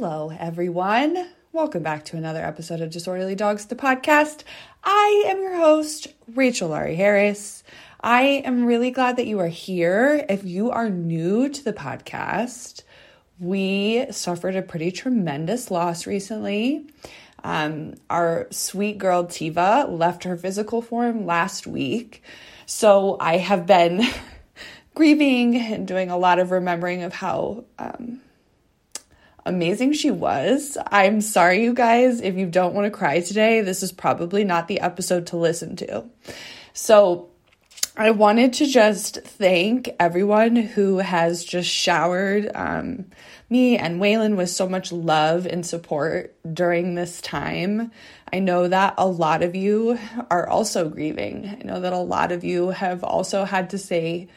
Hello, everyone. Welcome back to another episode of Disorderly Dogs, the podcast. I am your host, Rachel Laurie Harris. I am really glad that you are here. If you are new to the podcast, we suffered a pretty tremendous loss recently. Um, our sweet girl Tiva left her physical form last week. So I have been grieving and doing a lot of remembering of how um, amazing she was. I'm sorry, you guys, if you don't want to cry today, this is probably not the episode to listen to. So, I wanted to just thank everyone who has just showered um, me and Waylon with so much love and support during this time. I know that a lot of you are also grieving. I know that a lot of you have also had to say,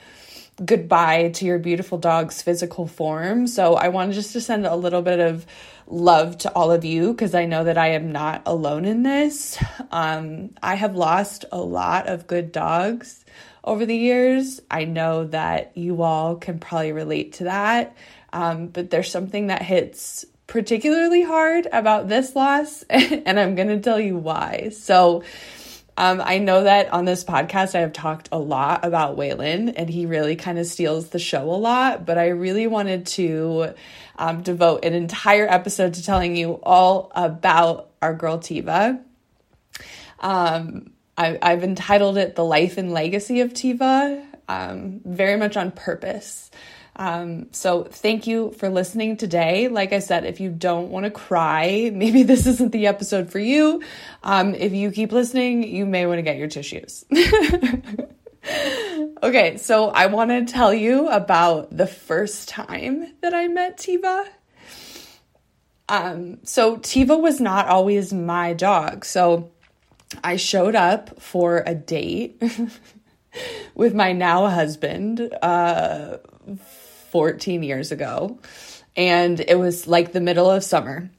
goodbye to your beautiful dog's physical form. So I wanted just to send a little bit of love to all of you because I know that I am not alone in this. Um, I have lost a lot of good dogs over the years. I know that you all can probably relate to that. Um, but there's something that hits particularly hard about this loss, and I'm going to tell you why. So, um, I know that on this podcast, I have talked a lot about Waylon, and he really kind of steals the show a lot. But I really wanted to um, devote an entire episode to telling you all about our girl Tiva. Um, I, have entitled it The Life and Legacy of Tiva, um, very much on purpose. Um, so thank you for listening today. Like I said, if you don't want to cry, maybe this isn't the episode for you. Um, if you keep listening, you may want to get your tissues. okay, so I want to tell you about the first time that I met Tiva. Um, so Tiva was not always my dog. So I showed up for a date with my now husband uh, 14 years ago. And it was like the middle of summer.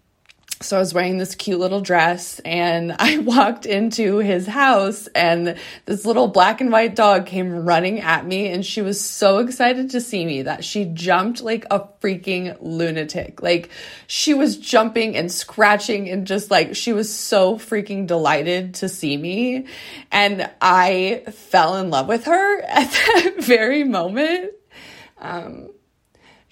So I was wearing this cute little dress and I walked into his house and this little black and white dog came running at me and she was so excited to see me that she jumped like a freaking lunatic. Like she was jumping and scratching and just like she was so freaking delighted to see me and I fell in love with her at that very moment. Um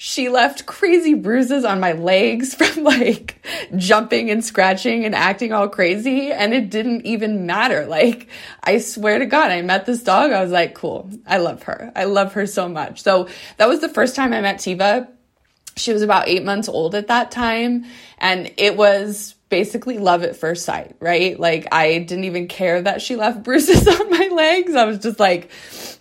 she left crazy bruises on my legs from like jumping and scratching and acting all crazy. And it didn't even matter. Like, I swear to God, I met this dog. I was like, cool. I love her. I love her so much. So that was the first time I met Tiva. She was about eight months old at that time. And it was basically love at first sight, right? Like I didn't even care that she left bruises on my legs. I was just like,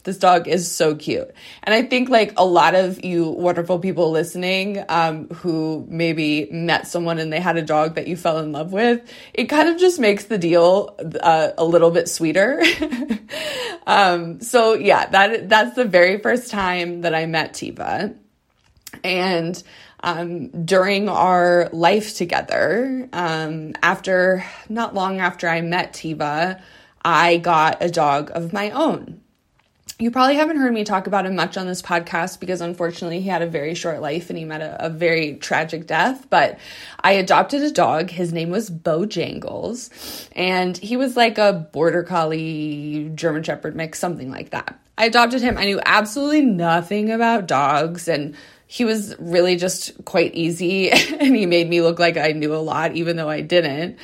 this dog is so cute. And I think like a lot of you wonderful people listening, um, who maybe met someone and they had a dog that you fell in love with, it kind of just makes the deal uh, a little bit sweeter. um, so yeah, that that's the very first time that I met Tiva. And um, during our life together, um, after not long after I met Tiva, I got a dog of my own. You probably haven't heard me talk about him much on this podcast because unfortunately he had a very short life and he met a, a very tragic death. But I adopted a dog. His name was Bojangles, and he was like a border collie, German Shepherd mix, something like that. I adopted him. I knew absolutely nothing about dogs and he was really just quite easy and he made me look like I knew a lot, even though I didn't.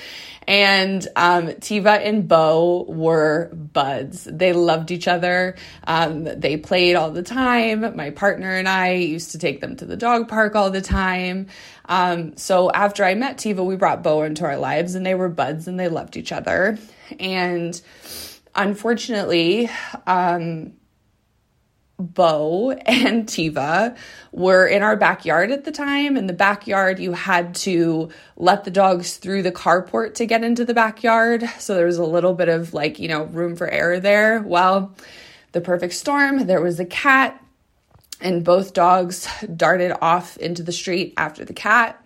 And um, Tiva and Bo were buds. They loved each other. Um, they played all the time. My partner and I used to take them to the dog park all the time. Um, so after I met Tiva, we brought Bo into our lives and they were buds and they loved each other. And unfortunately, um, Bo and Tiva were in our backyard at the time. In the backyard, you had to let the dogs through the carport to get into the backyard. So there was a little bit of like, you know, room for error there. Well, the perfect storm, there was a cat, and both dogs darted off into the street after the cat.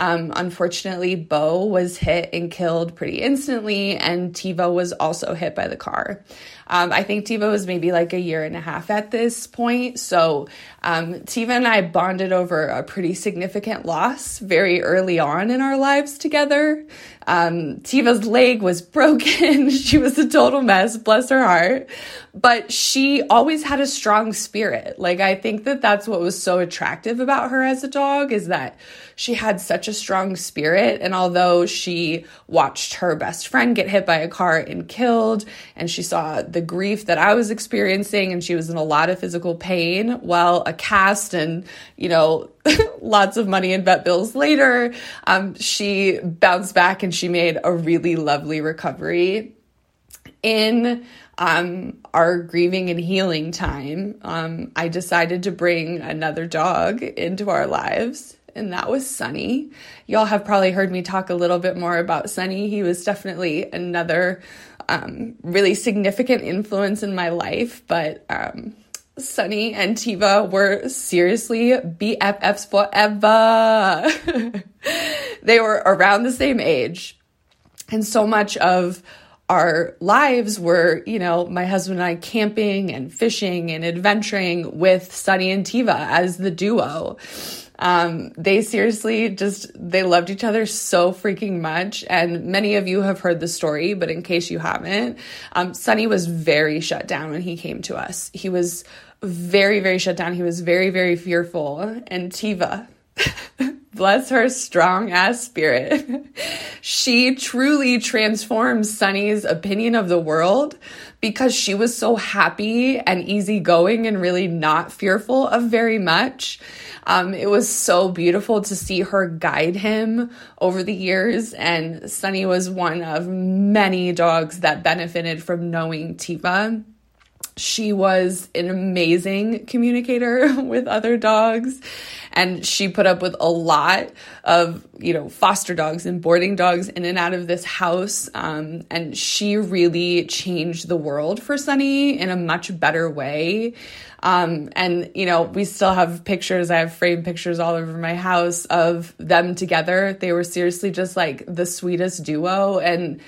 Um, unfortunately, Bo was hit and killed pretty instantly, and Tiva was also hit by the car. Um, I think Tiva was maybe like a year and a half at this point. So um, Tiva and I bonded over a pretty significant loss very early on in our lives together. Um, Tiva's leg was broken. she was a total mess, bless her heart. But she always had a strong spirit. Like, I think that that's what was so attractive about her as a dog is that she had such a strong spirit. And although she watched her best friend get hit by a car and killed, and she saw the grief that I was experiencing, and she was in a lot of physical pain, well, a cast and, you know, lots of money in vet bills later, um, she bounced back and she made a really lovely recovery. In um, our grieving and healing time, um, I decided to bring another dog into our lives and that was Sunny. Y'all have probably heard me talk a little bit more about Sunny. He was definitely another um, really significant influence in my life, but um, Sunny and Tiva were seriously BFFs forever. they were around the same age. And so much of our lives were, you know, my husband and I camping and fishing and adventuring with Sunny and Tiva as the duo. Um, they seriously just they loved each other so freaking much. And many of you have heard the story but in case you haven't um, sunny was very shut down when he came to us. He was very very shut down. He was very very fearful. And tiva bless her strong ass spirit she truly transformed sunny's opinion of the world because she was so happy and easygoing and really not fearful of very much um, it was so beautiful to see her guide him over the years. And Sunny was one of many dogs that benefited from knowing Tiva. She was an amazing communicator with other dogs. And she put up with a lot of you know foster dogs and boarding dogs in and out of this house. Um, and she really changed the world for sunny in a much better way. Um, and you know we still have pictures. I have framed pictures all over my house of them together. They were seriously just like the sweetest duo. And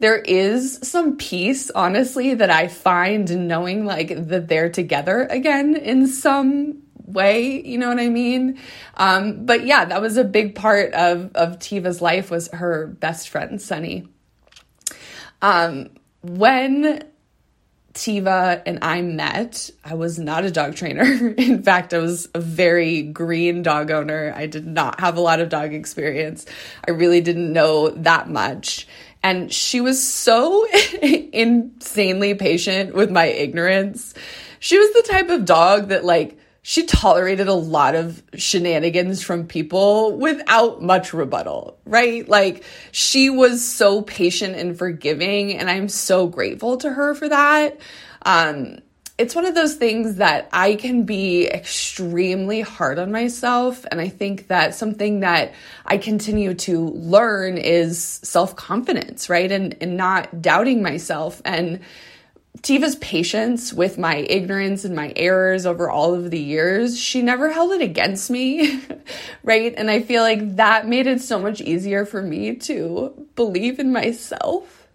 there is some peace, honestly, that I find knowing like that they're together again in some way you know what i mean? Um, but yeah that was a big part of of tiva's life was her best friend sunny. Um, when tiva and i met i was not a dog trainer. In fact i was a very green dog owner. I did not have a lot of dog experience. I really didn't know that much and she was so insanely patient with my ignorance she was the type of dog that like she tolerated a lot of shenanigans from people without much rebuttal, right? Like she was so patient and forgiving, and I'm so grateful to her for that. Um, it's one of those things that I can be extremely hard on myself. And I think that something that I continue to learn is self confidence, right? And, and not doubting myself. And Tiva's patience with my ignorance and my errors over all of the years, she never held it against me, right? And I feel like that made it so much easier for me to believe in myself,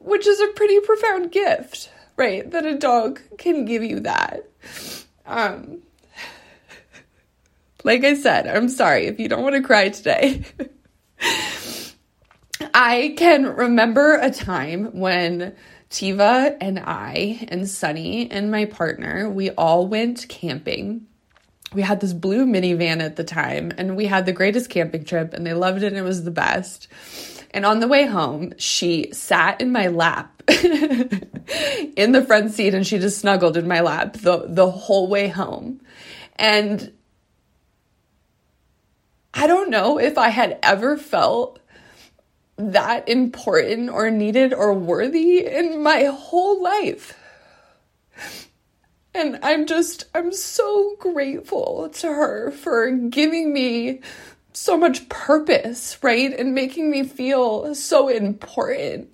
which is a pretty profound gift, right? That a dog can give you that. Um, like I said, I'm sorry if you don't want to cry today. I can remember a time when Tiva and I and Sunny and my partner, we all went camping. We had this blue minivan at the time and we had the greatest camping trip and they loved it and it was the best. And on the way home, she sat in my lap in the front seat and she just snuggled in my lap the, the whole way home. And I don't know if I had ever felt that important or needed or worthy in my whole life. And I'm just, I'm so grateful to her for giving me so much purpose, right? And making me feel so important.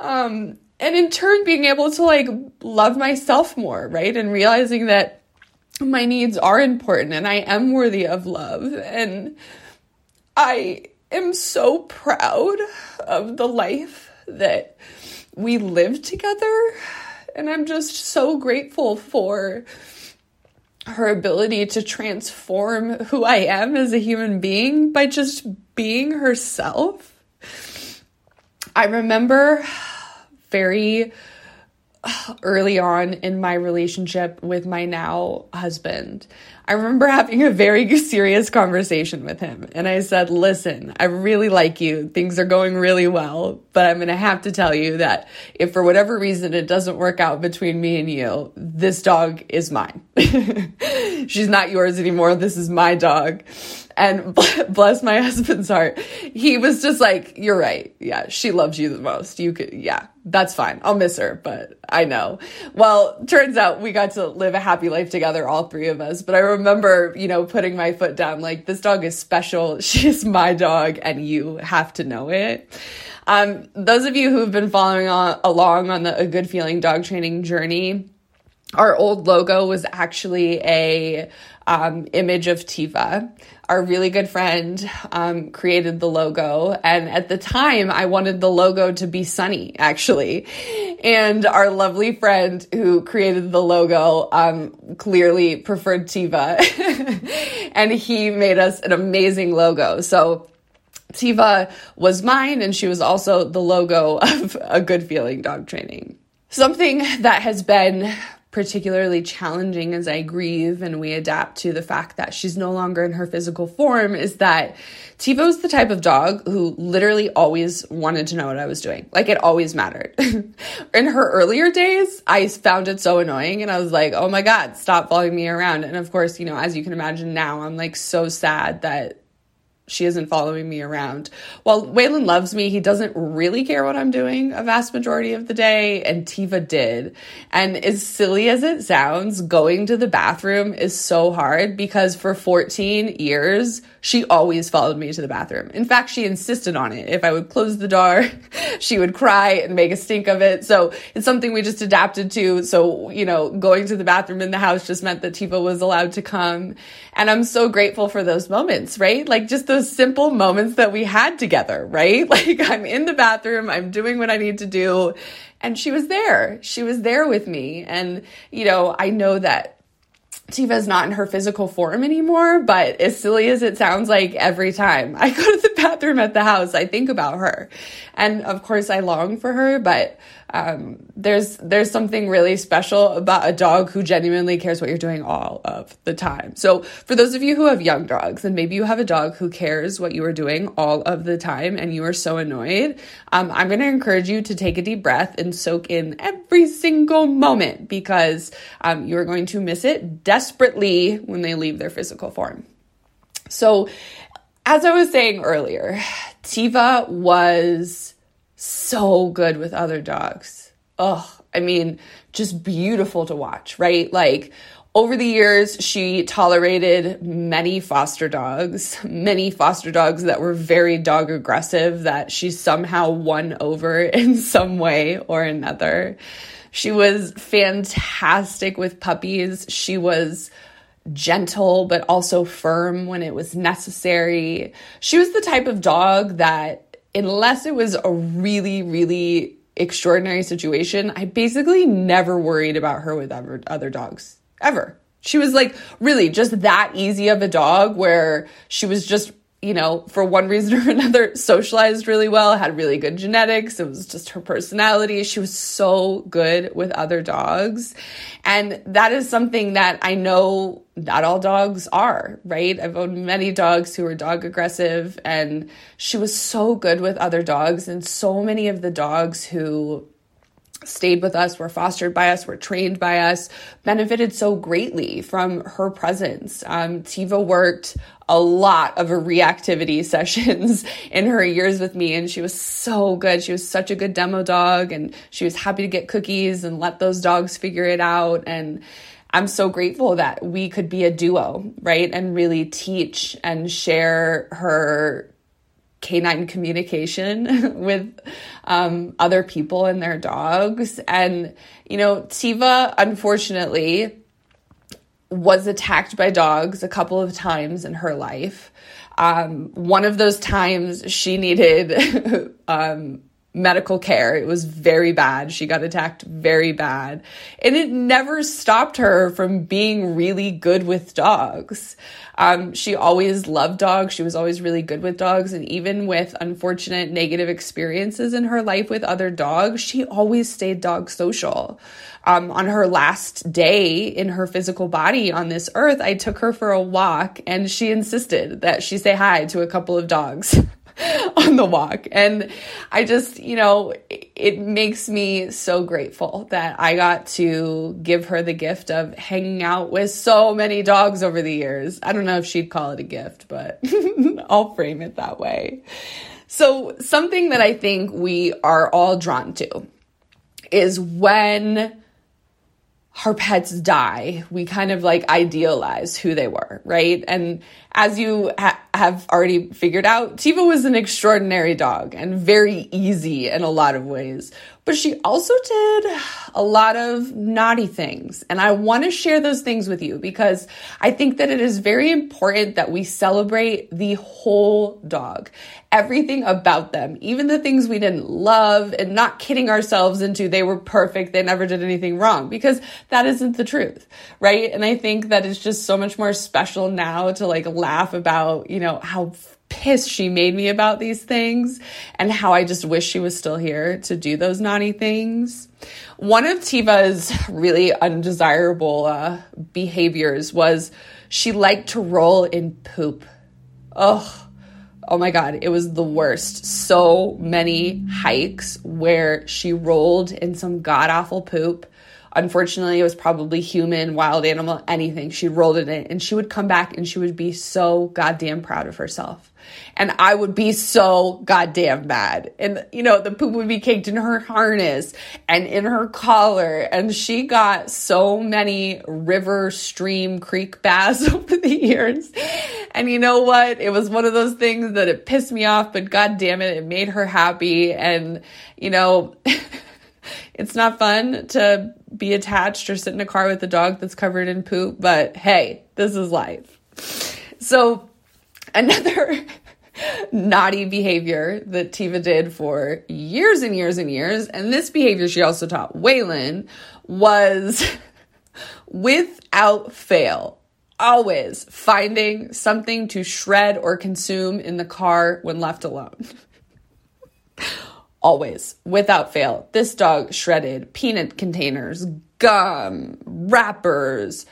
Um, and in turn, being able to like love myself more, right? And realizing that my needs are important and I am worthy of love. And I am so proud of the life that we live together. And I'm just so grateful for her ability to transform who I am as a human being by just being herself. I remember very early on in my relationship with my now husband. I remember having a very serious conversation with him. And I said, Listen, I really like you. Things are going really well. But I'm going to have to tell you that if for whatever reason it doesn't work out between me and you, this dog is mine. She's not yours anymore. This is my dog. And bless my husband's heart, he was just like, You're right. Yeah, she loves you the most. You could, yeah, that's fine. I'll miss her, but I know. Well, turns out we got to live a happy life together, all three of us. But I remember, you know, putting my foot down like, This dog is special. She's my dog, and you have to know it. Um, those of you who've been following on, along on the A Good Feeling dog training journey, our old logo was actually a um, image of Tiva. Our really good friend um, created the logo. And at the time, I wanted the logo to be sunny, actually. And our lovely friend who created the logo um, clearly preferred Tiva. and he made us an amazing logo. So, Tiva was mine, and she was also the logo of a good feeling dog training. Something that has been particularly challenging as I grieve and we adapt to the fact that she's no longer in her physical form is that Tiva's the type of dog who literally always wanted to know what I was doing. Like it always mattered. in her earlier days, I found it so annoying and I was like, oh my God, stop following me around. And of course, you know, as you can imagine now, I'm like so sad that she isn't following me around. While Waylon loves me, he doesn't really care what I'm doing a vast majority of the day, and Tiva did. And as silly as it sounds, going to the bathroom is so hard because for 14 years, she always followed me to the bathroom. In fact, she insisted on it. If I would close the door, she would cry and make a stink of it. So it's something we just adapted to. So, you know, going to the bathroom in the house just meant that Tiva was allowed to come. And I'm so grateful for those moments, right? Like just those simple moments that we had together, right? Like I'm in the bathroom, I'm doing what I need to do. And she was there. She was there with me. And, you know, I know that Tiva's not in her physical form anymore, but as silly as it sounds like every time I go to the bathroom at the house, I think about her. And of course I long for her, but um, there's there's something really special about a dog who genuinely cares what you're doing all of the time. So for those of you who have young dogs, and maybe you have a dog who cares what you are doing all of the time, and you are so annoyed, um, I'm going to encourage you to take a deep breath and soak in every single moment because um, you are going to miss it desperately when they leave their physical form. So, as I was saying earlier, Tiva was so good with other dogs. Oh, I mean, just beautiful to watch, right? Like, over the years, she tolerated many foster dogs, many foster dogs that were very dog aggressive that she somehow won over in some way or another. She was fantastic with puppies. She was gentle, but also firm when it was necessary. She was the type of dog that unless it was a really, really extraordinary situation, I basically never worried about her with ever, other dogs, ever. She was like really just that easy of a dog where she was just you know, for one reason or another, socialized really well, had really good genetics. It was just her personality. She was so good with other dogs. And that is something that I know not all dogs are, right? I've owned many dogs who are dog aggressive, and she was so good with other dogs. And so many of the dogs who stayed with us, were fostered by us, were trained by us, benefited so greatly from her presence. Um, Tiva worked a lot of reactivity sessions in her years with me, and she was so good. She was such a good demo dog, and she was happy to get cookies and let those dogs figure it out. And I'm so grateful that we could be a duo, right? And really teach and share her canine communication with um, other people and their dogs. And, you know, Tiva, unfortunately, was attacked by dogs a couple of times in her life. Um, one of those times she needed um, medical care. It was very bad. She got attacked very bad. And it never stopped her from being really good with dogs. Um, she always loved dogs. She was always really good with dogs. And even with unfortunate negative experiences in her life with other dogs, she always stayed dog social. Um, on her last day in her physical body on this earth, I took her for a walk and she insisted that she say hi to a couple of dogs. on the walk. And I just, you know, it makes me so grateful that I got to give her the gift of hanging out with so many dogs over the years. I don't know if she'd call it a gift, but I'll frame it that way. So, something that I think we are all drawn to is when our pets die, we kind of like idealize who they were, right? And as you ha- have already figured out, Tiva was an extraordinary dog and very easy in a lot of ways. But she also did a lot of naughty things. And I want to share those things with you because I think that it is very important that we celebrate the whole dog, everything about them, even the things we didn't love, and not kidding ourselves into they were perfect, they never did anything wrong, because that isn't the truth, right? And I think that it's just so much more special now to like laugh about, you know, how pissed she made me about these things and how I just wish she was still here to do those naughty things. One of Tiva's really undesirable uh, behaviors was she liked to roll in poop. Oh, oh my God, it was the worst. So many hikes where she rolled in some god awful poop Unfortunately, it was probably human, wild animal, anything. She rolled in it and she would come back and she would be so goddamn proud of herself. And I would be so goddamn mad. And, you know, the poop would be caked in her harness and in her collar. And she got so many river, stream, creek baths over the years. And you know what? It was one of those things that it pissed me off, but god damn it, it made her happy. And, you know, it's not fun to be attached or sit in a car with a dog that's covered in poop, but hey, this is life. So, another naughty behavior that Tiva did for years and years and years, and this behavior she also taught Waylon, was without fail, always finding something to shred or consume in the car when left alone. always, without fail. This dog shredded peanut containers, gum, wrappers,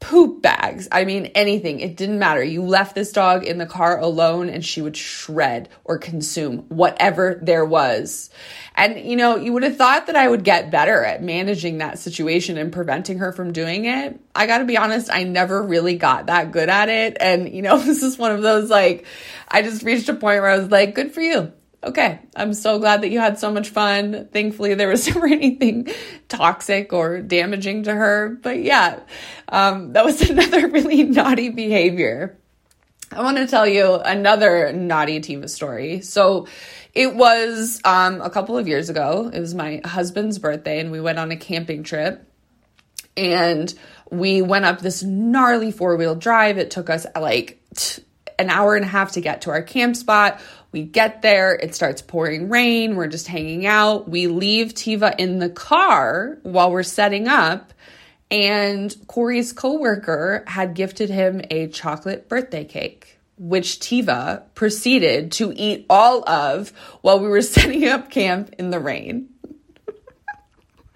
poop bags. I mean, anything. It didn't matter. You left this dog in the car alone and she would shred or consume whatever there was. And, you know, you would have thought that I would get better at managing that situation and preventing her from doing it. I got to be honest, I never really got that good at it. And, you know, this is one of those like, I just reached a point where I was like, good for you okay, I'm so glad that you had so much fun. Thankfully, there was never anything toxic or damaging to her. But yeah, um, that was another really naughty behavior. I want to tell you another naughty Tiva story. So it was um, a couple of years ago. It was my husband's birthday, and we went on a camping trip. And we went up this gnarly four wheel drive. It took us like an hour and a half to get to our camp spot. We get there, it starts pouring rain, we're just hanging out. We leave Tiva in the car while we're setting up, and Corey's coworker had gifted him a chocolate birthday cake, which Tiva proceeded to eat all of while we were setting up camp in the rain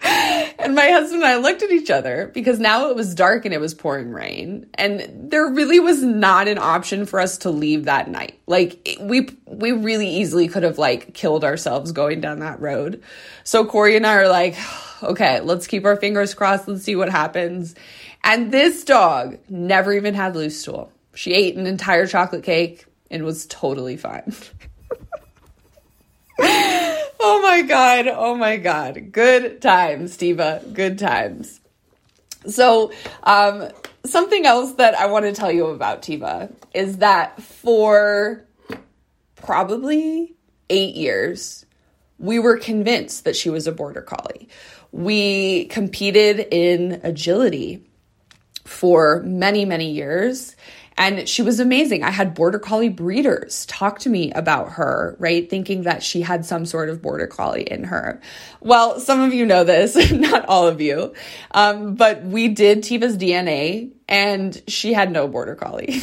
and my husband and I looked at each other because now it was dark and it was pouring rain and there really was not an option for us to leave that night. Like we we really easily could have like killed ourselves going down that road. So Corey and I are like, okay, let's keep our fingers crossed. Let's see what happens. And this dog never even had loose stool. She ate an entire chocolate cake and was totally fine. Oh my God. Oh my God. Good times, Tiva. Good times. So, um, something else that I want to tell you about Tiva is that for probably eight years, we were convinced that she was a border collie. We competed in agility for many, many years. And she was amazing. I had border collie breeders talk to me about her, right? Thinking that she had some sort of border collie in her. Well, some of you know this, not all of you. Um, but we did Tiva's DNA and she had no border collie.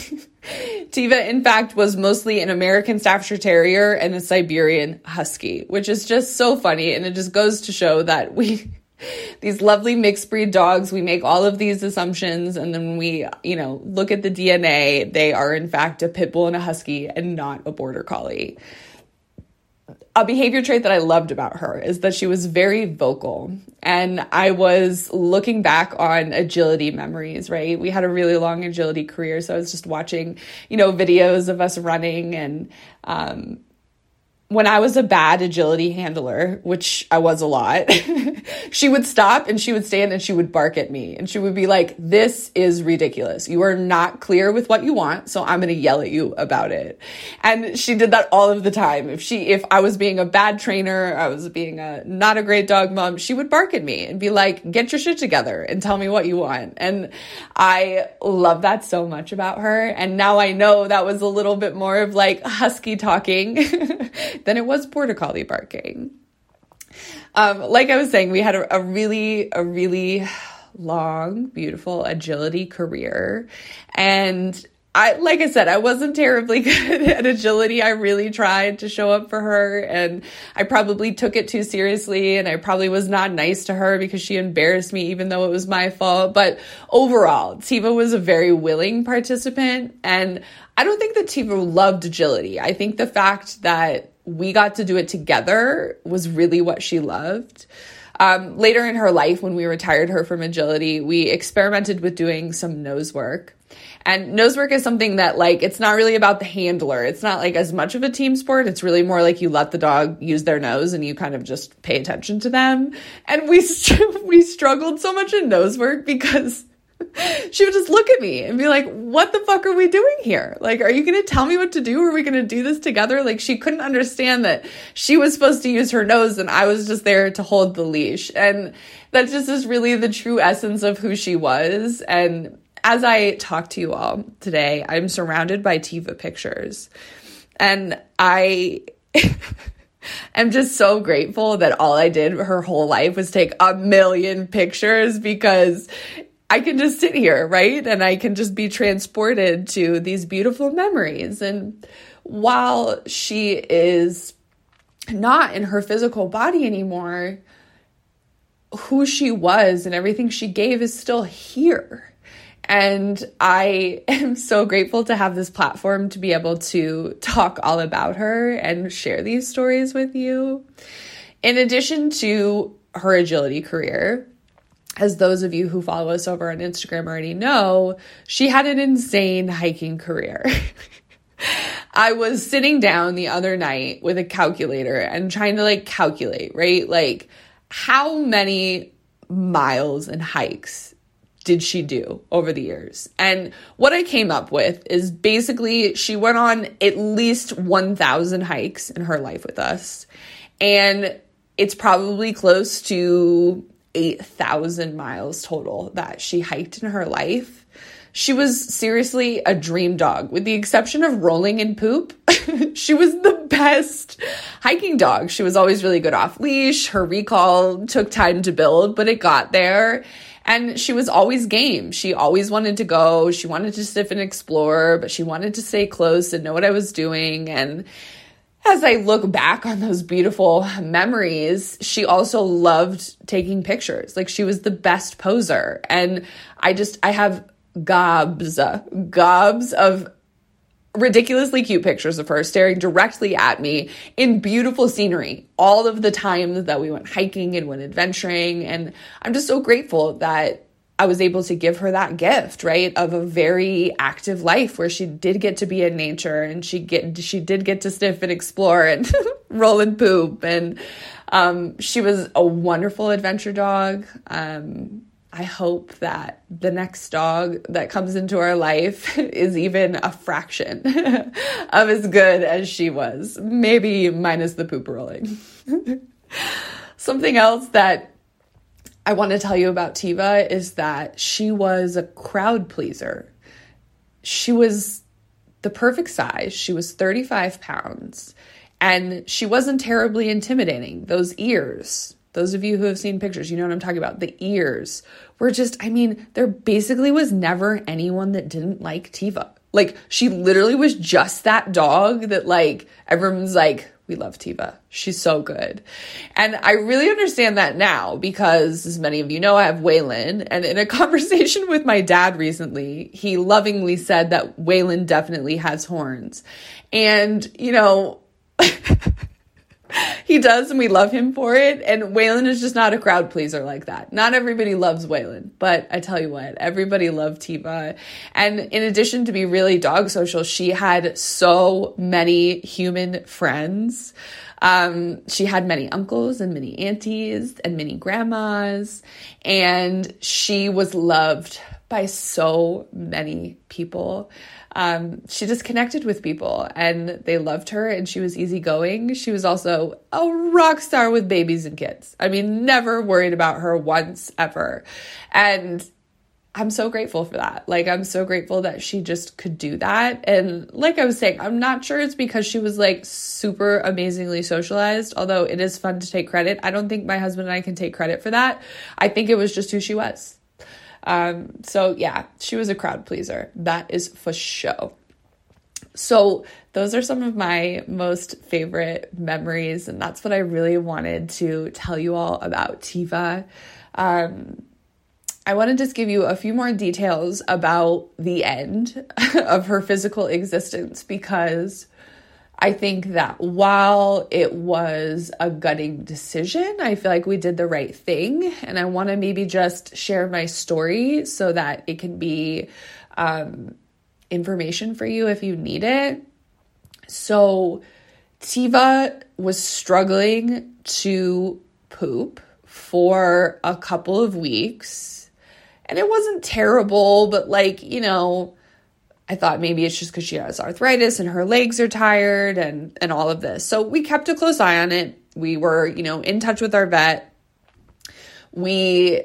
Tiva, in fact, was mostly an American Staffordshire Terrier and a Siberian Husky, which is just so funny. And it just goes to show that we, these lovely mixed breed dogs, we make all of these assumptions. And then we, you know, look at the DNA. They are, in fact, a pit bull and a husky and not a border collie. A behavior trait that I loved about her is that she was very vocal. And I was looking back on agility memories, right? We had a really long agility career. So I was just watching, you know, videos of us running and, um, when I was a bad agility handler, which I was a lot, she would stop and she would stand and she would bark at me and she would be like, This is ridiculous. You are not clear with what you want, so I'm going to yell at you about it. And she did that all of the time. If she, if I was being a bad trainer, I was being a not a great dog mom, she would bark at me and be like, Get your shit together and tell me what you want. And I love that so much about her. And now I know that was a little bit more of like husky talking. than it was border collie barking. Um, like I was saying, we had a, a really, a really long, beautiful agility career. And I, like I said, I wasn't terribly good at agility. I really tried to show up for her and I probably took it too seriously and I probably was not nice to her because she embarrassed me even though it was my fault. But overall, Tiva was a very willing participant and I don't think that Tiva loved agility. I think the fact that we got to do it together was really what she loved. Um, later in her life, when we retired her from agility, we experimented with doing some nose work. And nose work is something that, like, it's not really about the handler. It's not like as much of a team sport. It's really more like you let the dog use their nose and you kind of just pay attention to them. And we, we struggled so much in nose work because she would just look at me and be like, What the fuck are we doing here? Like, are you going to tell me what to do? Are we going to do this together? Like, she couldn't understand that she was supposed to use her nose and I was just there to hold the leash. And that just is really the true essence of who she was. And as I talk to you all today, I'm surrounded by Tiva pictures. And I. am just so grateful that all I did her whole life was take a million pictures because I can just sit here, right? And I can just be transported to these beautiful memories. And while she is not in her physical body anymore, who she was and everything she gave is still here. And I am so grateful to have this platform to be able to talk all about her and share these stories with you. In addition to her agility career, as those of you who follow us over on Instagram already know, she had an insane hiking career. I was sitting down the other night with a calculator and trying to like calculate, right? Like, how many miles and hikes did she do over the years? And what I came up with is basically she went on at least 1,000 hikes in her life with us. And it's probably close to 8,000 miles total that she hiked in her life. She was seriously a dream dog, with the exception of rolling in poop. she was the best hiking dog. She was always really good off leash. Her recall took time to build, but it got there. And she was always game. She always wanted to go. She wanted to sniff and explore, but she wanted to stay close and know what I was doing. And as I look back on those beautiful memories, she also loved taking pictures. Like she was the best poser. And I just, I have gobs, gobs of ridiculously cute pictures of her staring directly at me in beautiful scenery all of the times that we went hiking and went adventuring. And I'm just so grateful that I was able to give her that gift, right, of a very active life where she did get to be in nature and she get she did get to sniff and explore and roll and poop and um, she was a wonderful adventure dog. Um, I hope that the next dog that comes into our life is even a fraction of as good as she was, maybe minus the poop rolling. Something else that I want to tell you about Tiva is that she was a crowd pleaser. She was the perfect size. She was 35 pounds and she wasn't terribly intimidating. Those ears, those of you who have seen pictures, you know what I'm talking about. The ears were just, I mean, there basically was never anyone that didn't like Tiva. Like, she literally was just that dog that, like, everyone's like, we love Tiva. She's so good. And I really understand that now because, as many of you know, I have Waylon. And in a conversation with my dad recently, he lovingly said that Waylon definitely has horns. And, you know, he does, and we love him for it. And Waylon is just not a crowd pleaser like that. Not everybody loves Waylon, but I tell you what, everybody loved Tiva. And in addition to be really dog social, she had so many human friends. Um, she had many uncles and many aunties and many grandmas, and she was loved by so many people um, she just connected with people and they loved her and she was easygoing. She was also a rock star with babies and kids. I mean, never worried about her once ever. And I'm so grateful for that. Like, I'm so grateful that she just could do that. And like I was saying, I'm not sure it's because she was like super amazingly socialized, although it is fun to take credit. I don't think my husband and I can take credit for that. I think it was just who she was. Um, so yeah, she was a crowd pleaser. That is for sure. So those are some of my most favorite memories, and that's what I really wanted to tell you all about Tiva. Um, I want to just give you a few more details about the end of her physical existence because I think that while it was a gutting decision, I feel like we did the right thing. And I want to maybe just share my story so that it can be um, information for you if you need it. So, Tiva was struggling to poop for a couple of weeks. And it wasn't terrible, but like, you know, I thought maybe it's just because she has arthritis and her legs are tired and and all of this. So we kept a close eye on it. We were, you know, in touch with our vet. We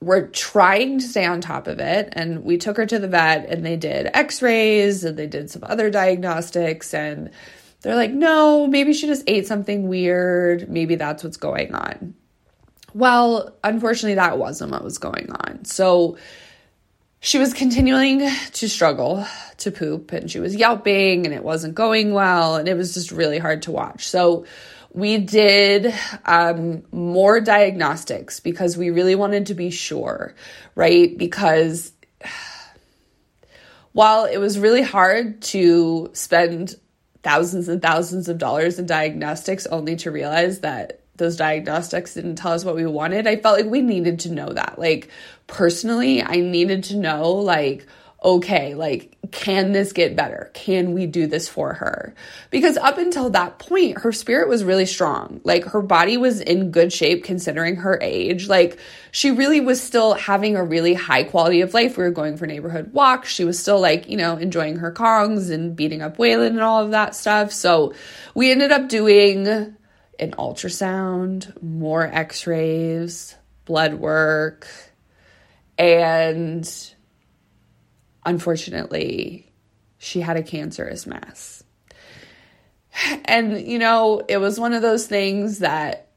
were trying to stay on top of it and we took her to the vet and they did x-rays and they did some other diagnostics and they're like, "No, maybe she just ate something weird. Maybe that's what's going on." Well, unfortunately that wasn't what was going on. So she was continuing to struggle to poop and she was yelping and it wasn't going well and it was just really hard to watch. So we did um, more diagnostics because we really wanted to be sure, right? Because while it was really hard to spend thousands and thousands of dollars in diagnostics only to realize that those diagnostics didn't tell us what we wanted, I felt like we needed to know that. Like, personally, I needed to know, like, okay, like, can this get better? Can we do this for her? Because up until that point, her spirit was really strong. Like, her body was in good shape considering her age. Like, she really was still having a really high quality of life. We were going for neighborhood walks. She was still, like, you know, enjoying her Kongs and beating up Waylon and all of that stuff. So, we ended up doing an ultrasound, more x rays, blood work, and unfortunately, she had a cancerous mass. And, you know, it was one of those things that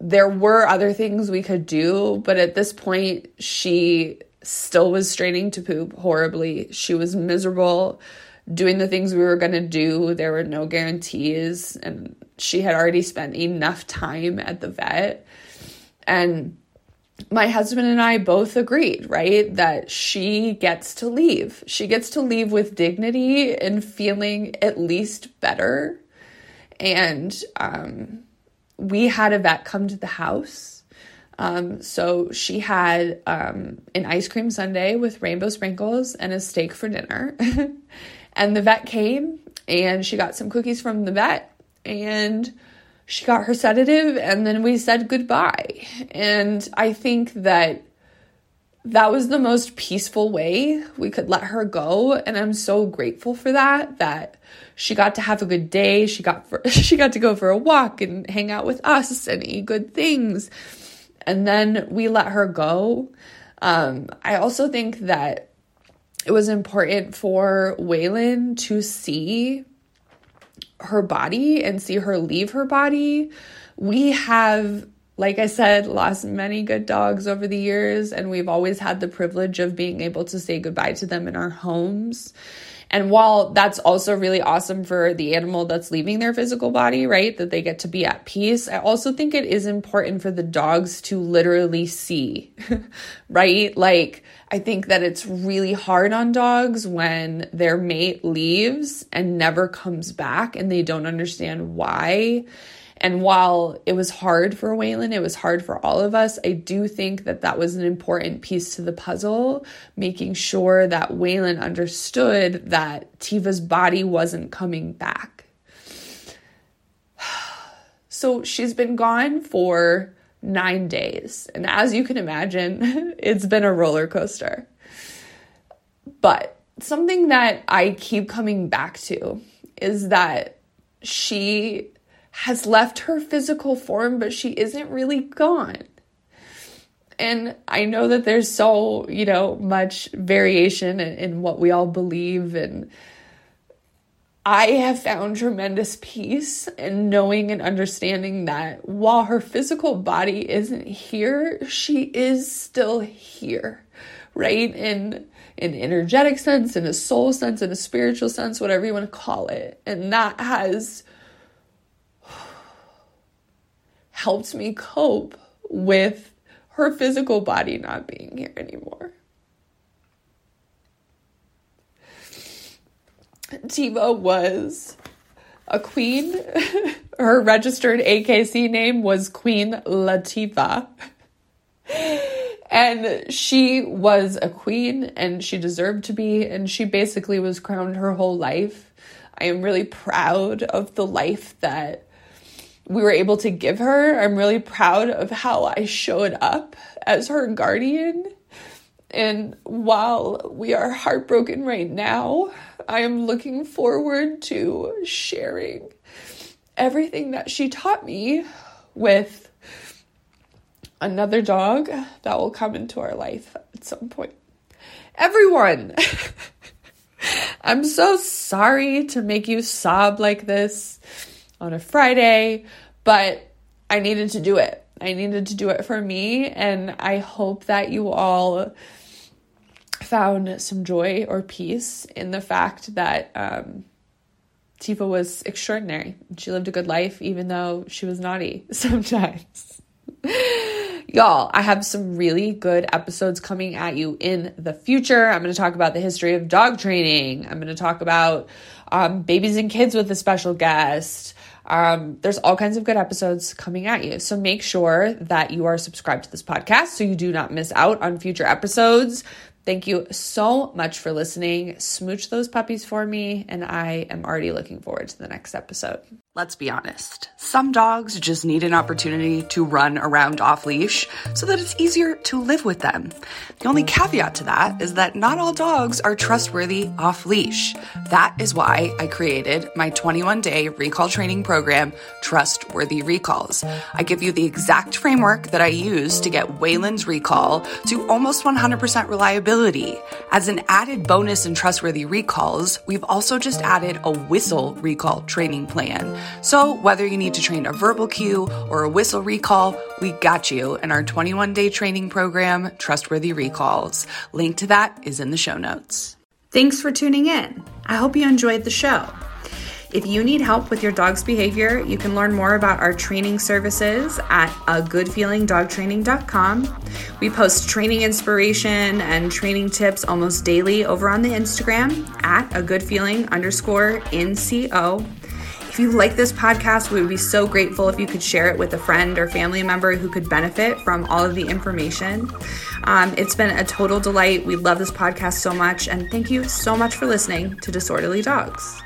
there were other things we could do, but at this point, she still was straining to poop horribly. She was miserable doing the things we were going to do. There were no guarantees. And she had already spent enough time at the vet. And my husband and I both agreed, right, that she gets to leave. She gets to leave with dignity and feeling at least better. And um, we had a vet come to the house. Um, so she had um, an ice cream sundae with rainbow sprinkles and a steak for dinner. and the vet came and she got some cookies from the vet and she got her sedative and then we said goodbye. And I think that that was the most peaceful way we could let her go. And i'm so grateful for that that she got to have a good day. She got for, she got to go for a walk and hang out with us and eat good things. And then we let her go. Um, i also think that it was important for waylon to see her body and see her leave her body we have like I said, lost many good dogs over the years, and we've always had the privilege of being able to say goodbye to them in our homes. And while that's also really awesome for the animal that's leaving their physical body, right, that they get to be at peace, I also think it is important for the dogs to literally see, right? Like, I think that it's really hard on dogs when their mate leaves and never comes back and they don't understand why. And while it was hard for Waylon, it was hard for all of us, I do think that that was an important piece to the puzzle, making sure that Waylon understood that Tiva's body wasn't coming back. So she's been gone for nine days. And as you can imagine, it's been a roller coaster. But something that I keep coming back to is that she has left her physical form, but she isn't really gone. And I know that there's so, you know, much variation in, in what we all believe. And I have found tremendous peace in knowing and understanding that while her physical body isn't here, she is still here, right? In an energetic sense, in a soul sense, in a spiritual sense, whatever you want to call it. And that has helped me cope with her physical body not being here anymore. Tiva was a queen. her registered AKC name was Queen Latifah. And she was a queen and she deserved to be, and she basically was crowned her whole life. I am really proud of the life that we were able to give her. I'm really proud of how I showed up as her guardian. And while we are heartbroken right now, I am looking forward to sharing everything that she taught me with another dog that will come into our life at some point. Everyone, I'm so sorry to make you sob like this on a Friday, but I needed to do it. I needed to do it for me, and I hope that you all found some joy or peace in the fact that um, Tiva was extraordinary. She lived a good life, even though she was naughty sometimes. Y'all, I have some really good episodes coming at you in the future. I'm going to talk about the history of dog training. I'm going to talk about um, babies and kids with a special guest. Um, there's all kinds of good episodes coming at you. So make sure that you are subscribed to this podcast so you do not miss out on future episodes. Thank you so much for listening. Smooch those puppies for me, and I am already looking forward to the next episode. Let's be honest. Some dogs just need an opportunity to run around off leash so that it's easier to live with them. The only caveat to that is that not all dogs are trustworthy off leash. That is why I created my 21 day recall training program, Trustworthy Recalls. I give you the exact framework that I use to get Waylon's recall to almost 100% reliability. As an added bonus in Trustworthy Recalls, we've also just added a whistle recall training plan. So, whether you need to train a verbal cue or a whistle recall, we got you in our 21 day training program, Trustworthy Recalls. Link to that is in the show notes. Thanks for tuning in. I hope you enjoyed the show. If you need help with your dog's behavior, you can learn more about our training services at agoodfeelingdogtraining.com. We post training inspiration and training tips almost daily over on the Instagram at agoodfeeling underscore NCO. If you like this podcast, we would be so grateful if you could share it with a friend or family member who could benefit from all of the information. Um, it's been a total delight. We love this podcast so much, and thank you so much for listening to Disorderly Dogs.